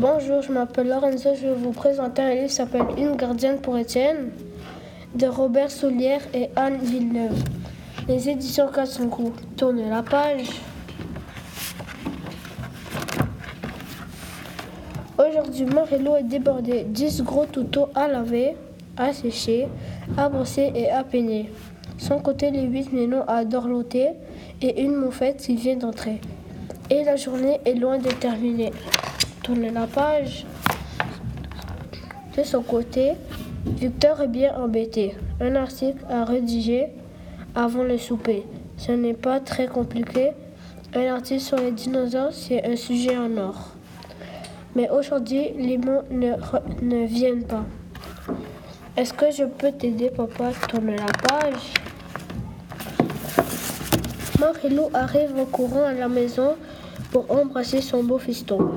Bonjour, je m'appelle Lorenzo. Je vais vous présenter un livre qui s'appelle Une gardienne pour Étienne de Robert Soulière et Anne Villeneuve. Les éditions Katsunku. Tournez la page. Aujourd'hui, Marilo est débordé. 10 gros touteaux à laver, à sécher, à brosser et à peigner. Son côté, les 8 ménons à dorloter et une moufette qui vient d'entrer. Et la journée est loin de terminer. Tournez la page. De son côté, Victor est bien embêté. Un article à rédiger avant le souper. Ce n'est pas très compliqué. Un article sur les dinosaures, c'est un sujet en or. Mais aujourd'hui, les mots ne, ne viennent pas. Est-ce que je peux t'aider, papa? Tourne la page. Marilou arrive en courant à la maison pour embrasser son beau fiston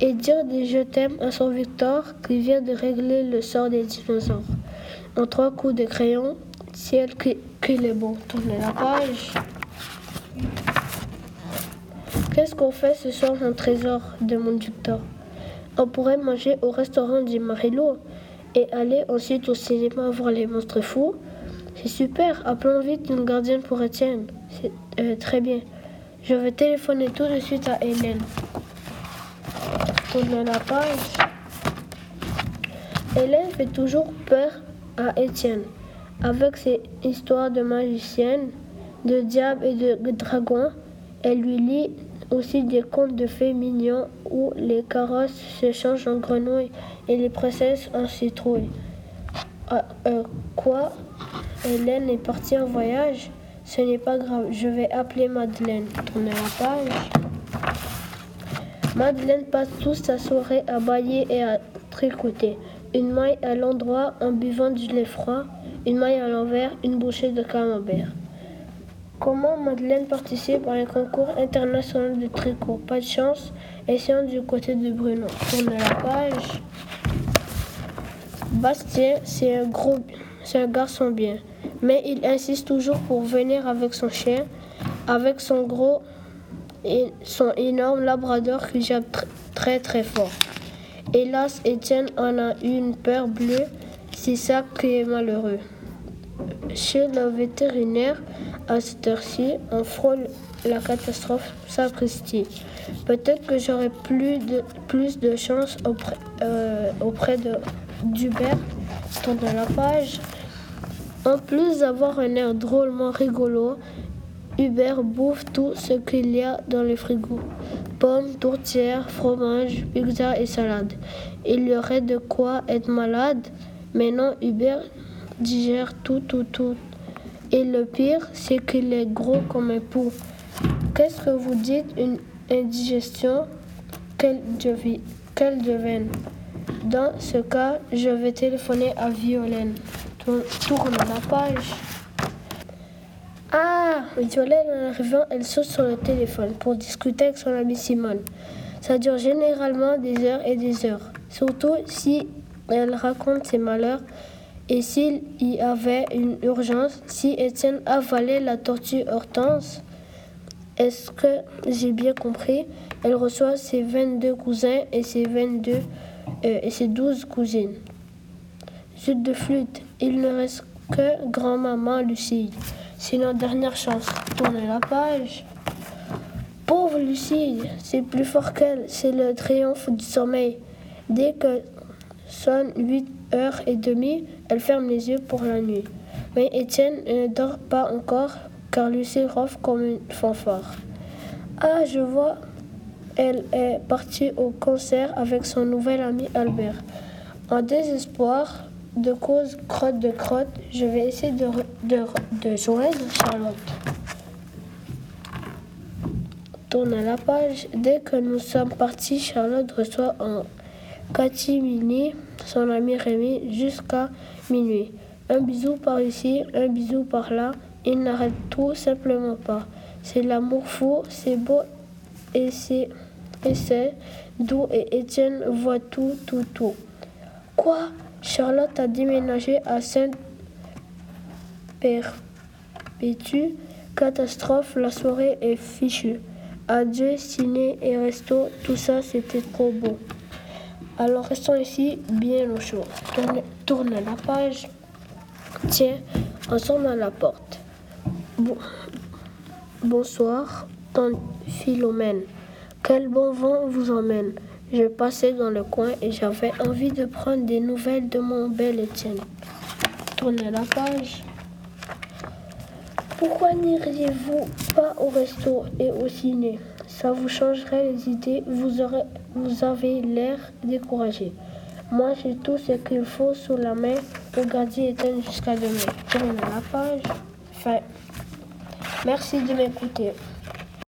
et dire des je t'aime à son Victor qui vient de régler le sort des dinosaures. En trois coups de crayon, ciel qu'il est bon. Tournez la page. Qu'est-ce qu'on fait ce soir en trésor? demande Victor. On pourrait manger au restaurant du Marilou et aller ensuite au cinéma voir les monstres fous. C'est super, appelons vite une gardienne pour Étienne. C'est euh, très bien. Je vais téléphoner tout de suite à Hélène. Tourne la page. Hélène fait toujours peur à Étienne avec ses histoires de magicienne, de diable et de dragon. Elle lui lit aussi des contes de fées mignons où les carrosses se changent en grenouilles et les princesses en citrouilles. Ah, euh, quoi? Hélène est partie en voyage? Ce n'est pas grave, je vais appeler Madeleine. Tournez la page. Madeleine passe toute sa soirée à bailler et à tricoter. Une maille à l'endroit en buvant du lait froid, une maille à l'envers, une bouchée de camembert. Comment Madeleine participe à un concours international de tricot? Pas de chance, essayons du côté de Bruno. Tourne la page. Bastien, c'est un gros, c'est un garçon bien, mais il insiste toujours pour venir avec son chien, avec son gros son énorme labrador qui jappe très très fort. Hélas, Étienne en a une peur bleue, c'est ça qui est malheureux. Chez le vétérinaire, à cette heure-ci, on frôle la catastrophe sacristie. Peut-être que j'aurai plus de, plus de chance auprès, euh, auprès de d'Hubert. La page. En plus d'avoir un air drôlement rigolo, Hubert bouffe tout ce qu'il y a dans le frigo. Pommes, tourtières, fromage, pizza et salade. Il y aurait de quoi être malade, mais non, Hubert digère tout, tout, tout. Et le pire, c'est qu'il est gros comme un pou. Qu'est-ce que vous dites Une indigestion? Quelle, quelle devienne Dans ce cas, je vais téléphoner à Violaine. Tourne la page. Ah en arrivant, elle saute sur le téléphone pour discuter avec son amie Simone. Ça dure généralement des heures et des heures. Surtout si elle raconte ses malheurs et s'il y avait une urgence, si Étienne avalait la tortue Hortense, est-ce que j'ai bien compris? Elle reçoit ses 22 cousins et ses 22 euh, et ses 12 cousines. Zut de flûte, il ne reste que grand-maman Lucie. C'est notre dernière chance. Tournez la page. Pauvre Lucie, c'est plus fort qu'elle, c'est le triomphe du sommeil. Dès que sonne 8 heures et demie, elle ferme les yeux pour la nuit. Mais Étienne ne dort pas encore car Lucie ronfle comme une fanfare. Ah, je vois, elle est partie au concert avec son nouvel ami Albert. En désespoir de cause crotte de crotte, je vais essayer de, de, joindre Charlotte. Tourne à la page. Dès que nous sommes partis, Charlotte reçoit en catimini son ami Rémi jusqu'à minuit. Un bisou par ici, un bisou par là. Il n'arrête tout simplement pas. C'est l'amour fou, c'est beau et c'est doux et Étienne voit tout, tout, tout. Quoi? Charlotte a déménagé à Sainte-Perpétue. Catastrophe, la soirée est fichue. Adieu, ciné et resto, tout ça c'était trop beau. Alors restons ici bien au chaud. Tourne, la page. Tiens, on sonne à la porte. Bon- bonsoir, tante Philomène. Quel bon vent vous emmène. Je passais dans le coin et j'avais envie de prendre des nouvelles de mon bel Étienne. Tournez la page. Pourquoi n'iriez-vous pas au resto et au ciné? Ça vous changerait les idées, vous, avez l'air découragé. Moi, j'ai tout ce qu'il faut sous la main pour garder Étienne jusqu'à demain. Tournez la page. Fin. Merci de m'écouter.